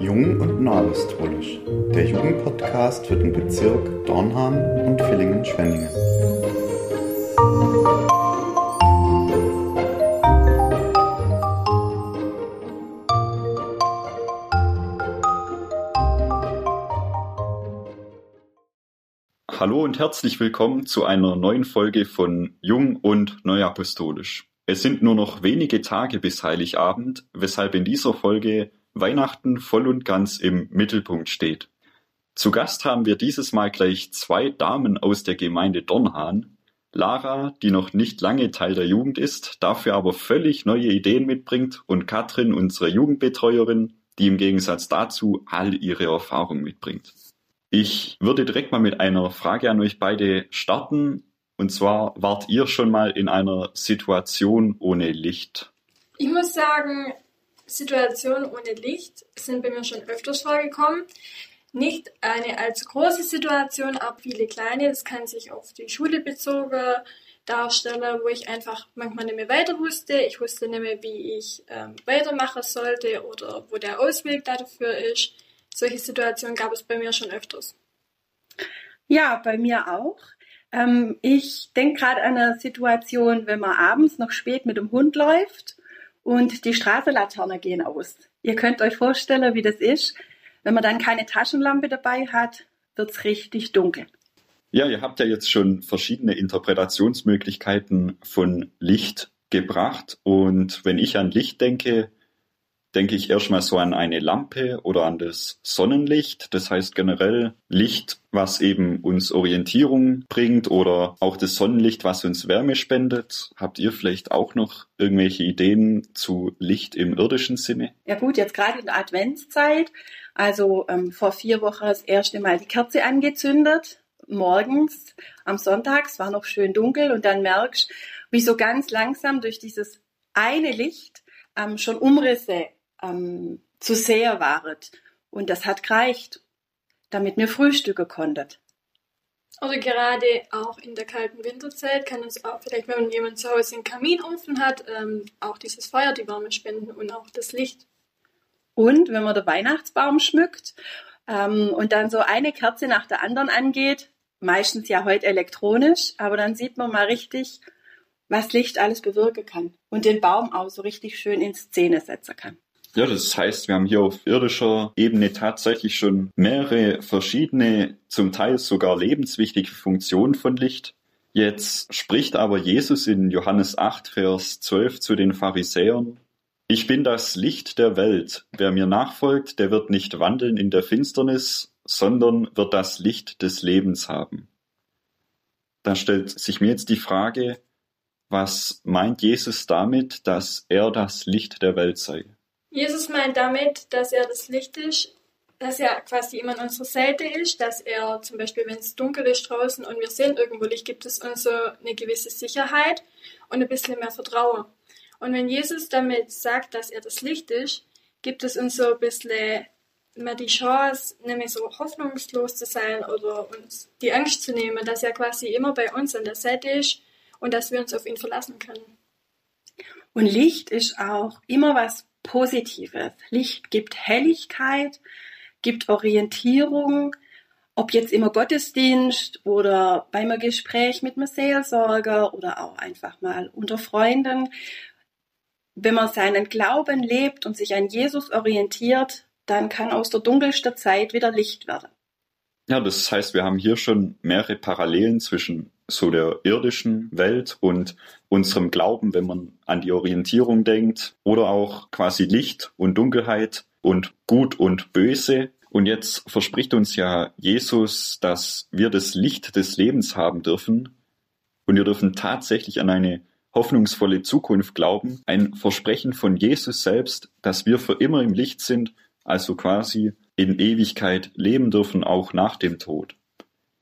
Jung und Nahapostolisch, der Jugendpodcast für den Bezirk Dornham und Villingen-Schwenningen. Hallo und herzlich willkommen zu einer neuen Folge von Jung und Neuapostolisch. Es sind nur noch wenige Tage bis Heiligabend, weshalb in dieser Folge Weihnachten voll und ganz im Mittelpunkt steht. Zu Gast haben wir dieses Mal gleich zwei Damen aus der Gemeinde Dornhahn. Lara, die noch nicht lange Teil der Jugend ist, dafür aber völlig neue Ideen mitbringt und Katrin, unsere Jugendbetreuerin, die im Gegensatz dazu all ihre Erfahrung mitbringt. Ich würde direkt mal mit einer Frage an euch beide starten. Und zwar, wart ihr schon mal in einer Situation ohne Licht? Ich muss sagen, Situationen ohne Licht sind bei mir schon öfters vorgekommen. Nicht eine allzu große Situation, aber viele kleine. Das kann sich auf die Schule bezogen darstellen, wo ich einfach manchmal nicht mehr weiter wusste. Ich wusste nicht mehr, wie ich ähm, weitermachen sollte oder wo der Ausweg dafür ist solche Situationen gab es bei mir schon öfters. Ja, bei mir auch. Ähm, ich denke gerade an eine Situation, wenn man abends noch spät mit dem Hund läuft und die Straßenlaternen gehen aus. Ihr könnt euch vorstellen, wie das ist. Wenn man dann keine Taschenlampe dabei hat, wird es richtig dunkel. Ja, ihr habt ja jetzt schon verschiedene Interpretationsmöglichkeiten von Licht gebracht. Und wenn ich an Licht denke, denke ich erstmal so an eine Lampe oder an das Sonnenlicht. Das heißt generell Licht, was eben uns Orientierung bringt oder auch das Sonnenlicht, was uns Wärme spendet. Habt ihr vielleicht auch noch irgendwelche Ideen zu Licht im irdischen Sinne? Ja gut, jetzt gerade in der Adventszeit. Also ähm, vor vier Wochen das erste Mal die Kerze angezündet. Morgens am Sonntag, es war noch schön dunkel und dann merkst, wie so ganz langsam durch dieses eine Licht ähm, schon Umrisse ähm, zu sehr waret. Und das hat gereicht, damit wir frühstücken konnten. Oder gerade auch in der kalten Winterzeit kann uns auch vielleicht, wenn jemand zu Hause einen Kaminofen hat, ähm, auch dieses Feuer die Wärme spenden und auch das Licht. Und wenn man den Weihnachtsbaum schmückt ähm, und dann so eine Kerze nach der anderen angeht, meistens ja heute elektronisch, aber dann sieht man mal richtig, was Licht alles bewirken kann und den Baum auch so richtig schön in Szene setzen kann. Ja, das heißt, wir haben hier auf irdischer Ebene tatsächlich schon mehrere verschiedene, zum Teil sogar lebenswichtige Funktionen von Licht. Jetzt spricht aber Jesus in Johannes 8, Vers 12 zu den Pharisäern. Ich bin das Licht der Welt. Wer mir nachfolgt, der wird nicht wandeln in der Finsternis, sondern wird das Licht des Lebens haben. Da stellt sich mir jetzt die Frage, was meint Jesus damit, dass er das Licht der Welt sei? Jesus meint damit, dass er das Licht ist, dass er quasi immer an unserer Seite ist, dass er zum Beispiel, wenn es dunkel ist draußen und wir sehen irgendwo Licht, gibt es uns so eine gewisse Sicherheit und ein bisschen mehr Vertrauen. Und wenn Jesus damit sagt, dass er das Licht ist, gibt es uns so ein bisschen mehr die Chance, nämlich so hoffnungslos zu sein oder uns die Angst zu nehmen, dass er quasi immer bei uns an der Seite ist und dass wir uns auf ihn verlassen können. Und Licht ist auch immer was Positives. Licht gibt Helligkeit, gibt Orientierung, ob jetzt immer Gottesdienst oder beim Gespräch mit einem Seelsorger oder auch einfach mal unter Freunden. Wenn man seinen Glauben lebt und sich an Jesus orientiert, dann kann aus der dunkelsten Zeit wieder Licht werden. Ja, das heißt, wir haben hier schon mehrere Parallelen zwischen so der irdischen Welt und unserem Glauben, wenn man an die Orientierung denkt, oder auch quasi Licht und Dunkelheit und Gut und Böse. Und jetzt verspricht uns ja Jesus, dass wir das Licht des Lebens haben dürfen und wir dürfen tatsächlich an eine hoffnungsvolle Zukunft glauben. Ein Versprechen von Jesus selbst, dass wir für immer im Licht sind, also quasi in Ewigkeit leben dürfen, auch nach dem Tod.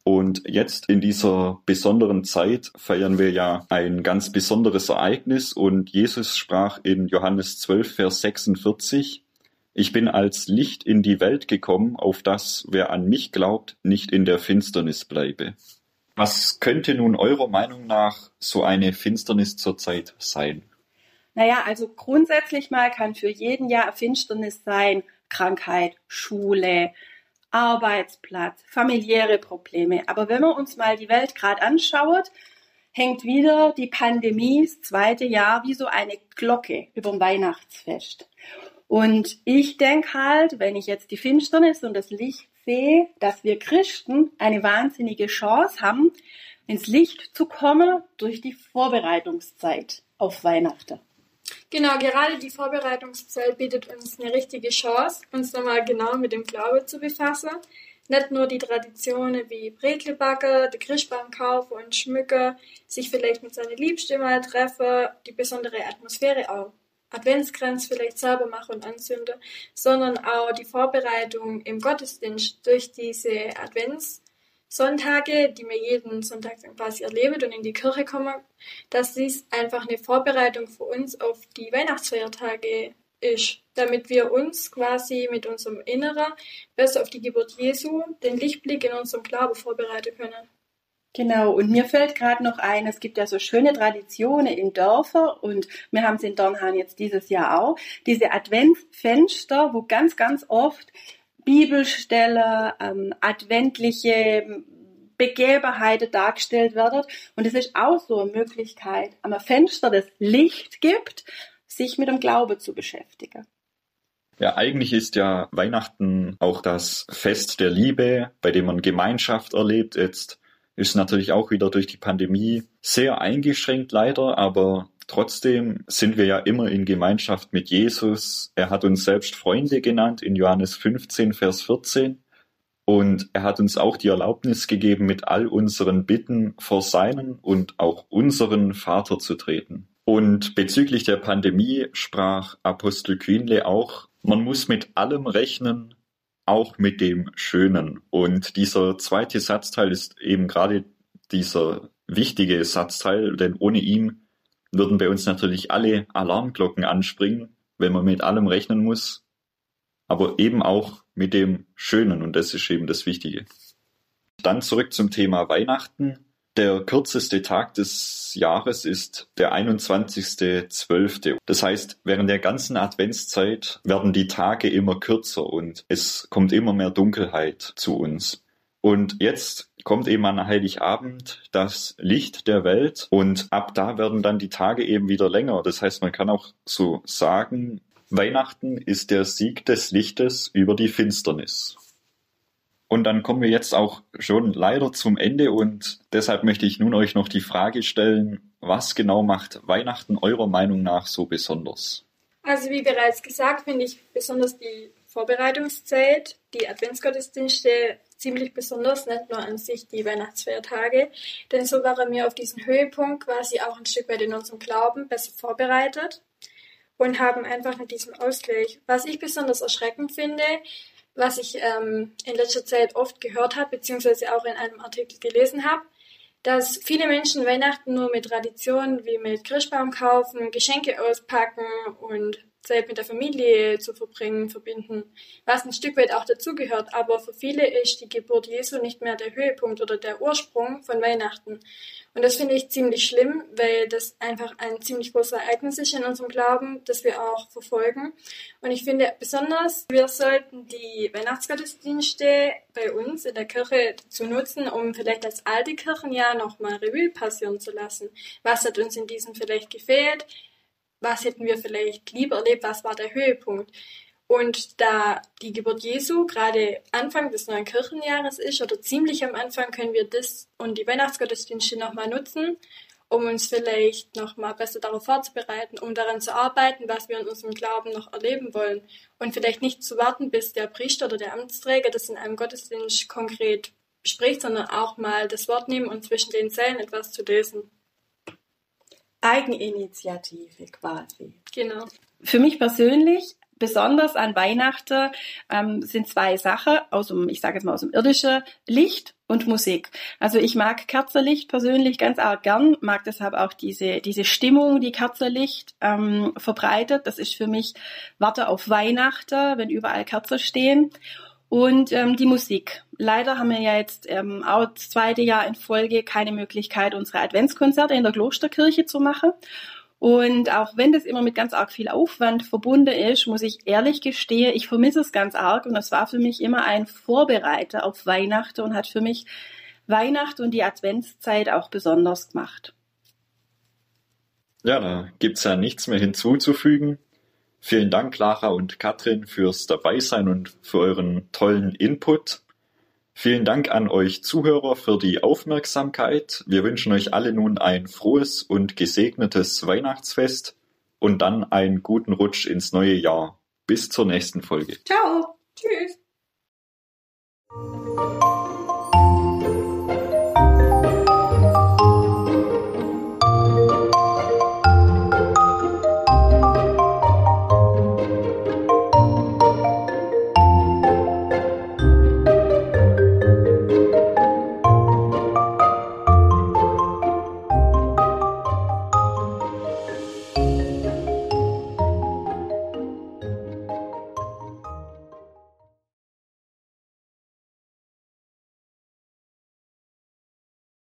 Und jetzt in dieser besonderen Zeit feiern wir ja ein ganz besonderes Ereignis und Jesus sprach in Johannes 12, Vers 46, Ich bin als Licht in die Welt gekommen, auf das, wer an mich glaubt, nicht in der Finsternis bleibe. Was könnte nun eurer Meinung nach so eine Finsternis zurzeit sein? Naja, also grundsätzlich mal kann für jeden Jahr Finsternis sein, Krankheit, Schule, Arbeitsplatz, familiäre Probleme. Aber wenn man uns mal die Welt gerade anschaut, hängt wieder die Pandemie, das zweite Jahr, wie so eine Glocke über dem Weihnachtsfest. Und ich denke halt, wenn ich jetzt die Finsternis und das Licht sehe, dass wir Christen eine wahnsinnige Chance haben, ins Licht zu kommen durch die Vorbereitungszeit auf Weihnachten. Genau, gerade die Vorbereitungszeit bietet uns eine richtige Chance, uns nochmal genau mit dem Glaube zu befassen. Nicht nur die Traditionen wie Brekelbacke, die Christbaum kaufen und schmücken, sich vielleicht mit seiner Liebste mal treffen, die besondere Atmosphäre auch Adventskranz vielleicht selber machen und anzünden, sondern auch die Vorbereitung im Gottesdienst durch diese Adventssonntage, die wir jeden Sonntag quasi erleben und in die Kirche kommen, dass dies einfach eine Vorbereitung für uns auf die Weihnachtsfeiertage ist, damit wir uns quasi mit unserem Inneren besser auf die Geburt Jesu, den Lichtblick in unserem Glauben vorbereiten können. Genau, und mir fällt gerade noch ein, es gibt ja so schöne Traditionen in Dörfern und wir haben es in Dornhahn jetzt dieses Jahr auch, diese Adventsfenster, wo ganz, ganz oft Bibelstellen, ähm, adventliche Begebenheiten dargestellt werden. Und es ist auch so eine Möglichkeit, am Fenster das Licht gibt, sich mit dem Glaube zu beschäftigen. Ja, eigentlich ist ja Weihnachten auch das Fest der Liebe, bei dem man Gemeinschaft erlebt. Jetzt ist natürlich auch wieder durch die Pandemie sehr eingeschränkt leider, aber trotzdem sind wir ja immer in Gemeinschaft mit Jesus. Er hat uns selbst Freunde genannt in Johannes 15, Vers 14. Und er hat uns auch die Erlaubnis gegeben, mit all unseren Bitten vor seinen und auch unseren Vater zu treten. Und bezüglich der Pandemie sprach Apostel Quinle auch, man muss mit allem rechnen, auch mit dem Schönen. Und dieser zweite Satzteil ist eben gerade dieser wichtige Satzteil, denn ohne ihn würden bei uns natürlich alle Alarmglocken anspringen, wenn man mit allem rechnen muss, aber eben auch mit dem Schönen und das ist eben das Wichtige. Dann zurück zum Thema Weihnachten. Der kürzeste Tag des Jahres ist der 21.12. Das heißt, während der ganzen Adventszeit werden die Tage immer kürzer und es kommt immer mehr Dunkelheit zu uns. Und jetzt kommt eben an Heiligabend das Licht der Welt und ab da werden dann die Tage eben wieder länger. Das heißt, man kann auch so sagen, Weihnachten ist der Sieg des Lichtes über die Finsternis. Und dann kommen wir jetzt auch schon leider zum Ende und deshalb möchte ich nun euch noch die Frage stellen, was genau macht Weihnachten eurer Meinung nach so besonders? Also wie bereits gesagt, finde ich besonders die Vorbereitungszeit, die Adventsgottesdienste ziemlich besonders, nicht nur an sich die Weihnachtsfeiertage, denn so waren wir auf diesen Höhepunkt quasi auch ein Stück weit in unserem Glauben besser vorbereitet und haben einfach mit diesem Ausgleich. Was ich besonders erschreckend finde, was ich ähm, in letzter Zeit oft gehört habe, beziehungsweise auch in einem Artikel gelesen habe, dass viele Menschen Weihnachten nur mit Traditionen wie mit Christbaum kaufen, Geschenke auspacken und Zeit mit der Familie zu verbringen verbinden, was ein Stück weit auch dazugehört. Aber für viele ist die Geburt Jesu nicht mehr der Höhepunkt oder der Ursprung von Weihnachten. Und das finde ich ziemlich schlimm, weil das einfach ein ziemlich großes Ereignis ist in unserem Glauben, das wir auch verfolgen. Und ich finde besonders, wir sollten die Weihnachtsgottesdienste bei uns in der Kirche dazu nutzen, um vielleicht das alte Kirchenjahr nochmal Revue passieren zu lassen. Was hat uns in diesem vielleicht gefehlt? Was hätten wir vielleicht lieber erlebt, was war der Höhepunkt. Und da die Geburt Jesu gerade Anfang des neuen Kirchenjahres ist oder ziemlich am Anfang, können wir das und die Weihnachtsgottesdienste nochmal nutzen, um uns vielleicht nochmal besser darauf vorzubereiten, um daran zu arbeiten, was wir in unserem Glauben noch erleben wollen. Und vielleicht nicht zu warten, bis der Priester oder der Amtsträger das in einem Gottesdienst konkret spricht, sondern auch mal das Wort nehmen und zwischen den Zeilen etwas zu lesen. Eigeninitiative quasi. Genau. Für mich persönlich besonders an Weihnachten ähm, sind zwei Sachen aus dem, ich sage jetzt mal aus dem irdischen Licht und Musik. Also ich mag Kerzenlicht persönlich ganz arg gern, mag deshalb auch diese diese Stimmung, die Kerzenlicht ähm, verbreitet. Das ist für mich Warte auf Weihnachten, wenn überall Kerzen stehen. Und ähm, die Musik. Leider haben wir ja jetzt ähm, auch das zweite Jahr in Folge keine Möglichkeit, unsere Adventskonzerte in der Klosterkirche zu machen. Und auch wenn das immer mit ganz arg viel Aufwand verbunden ist, muss ich ehrlich gestehen, ich vermisse es ganz arg und es war für mich immer ein Vorbereiter auf Weihnachten und hat für mich Weihnachten und die Adventszeit auch besonders gemacht. Ja, da gibt's ja nichts mehr hinzuzufügen. Vielen Dank, Clara und Katrin, fürs Dabeisein und für euren tollen Input. Vielen Dank an euch Zuhörer für die Aufmerksamkeit. Wir wünschen euch alle nun ein frohes und gesegnetes Weihnachtsfest und dann einen guten Rutsch ins neue Jahr. Bis zur nächsten Folge. Ciao. Tschüss.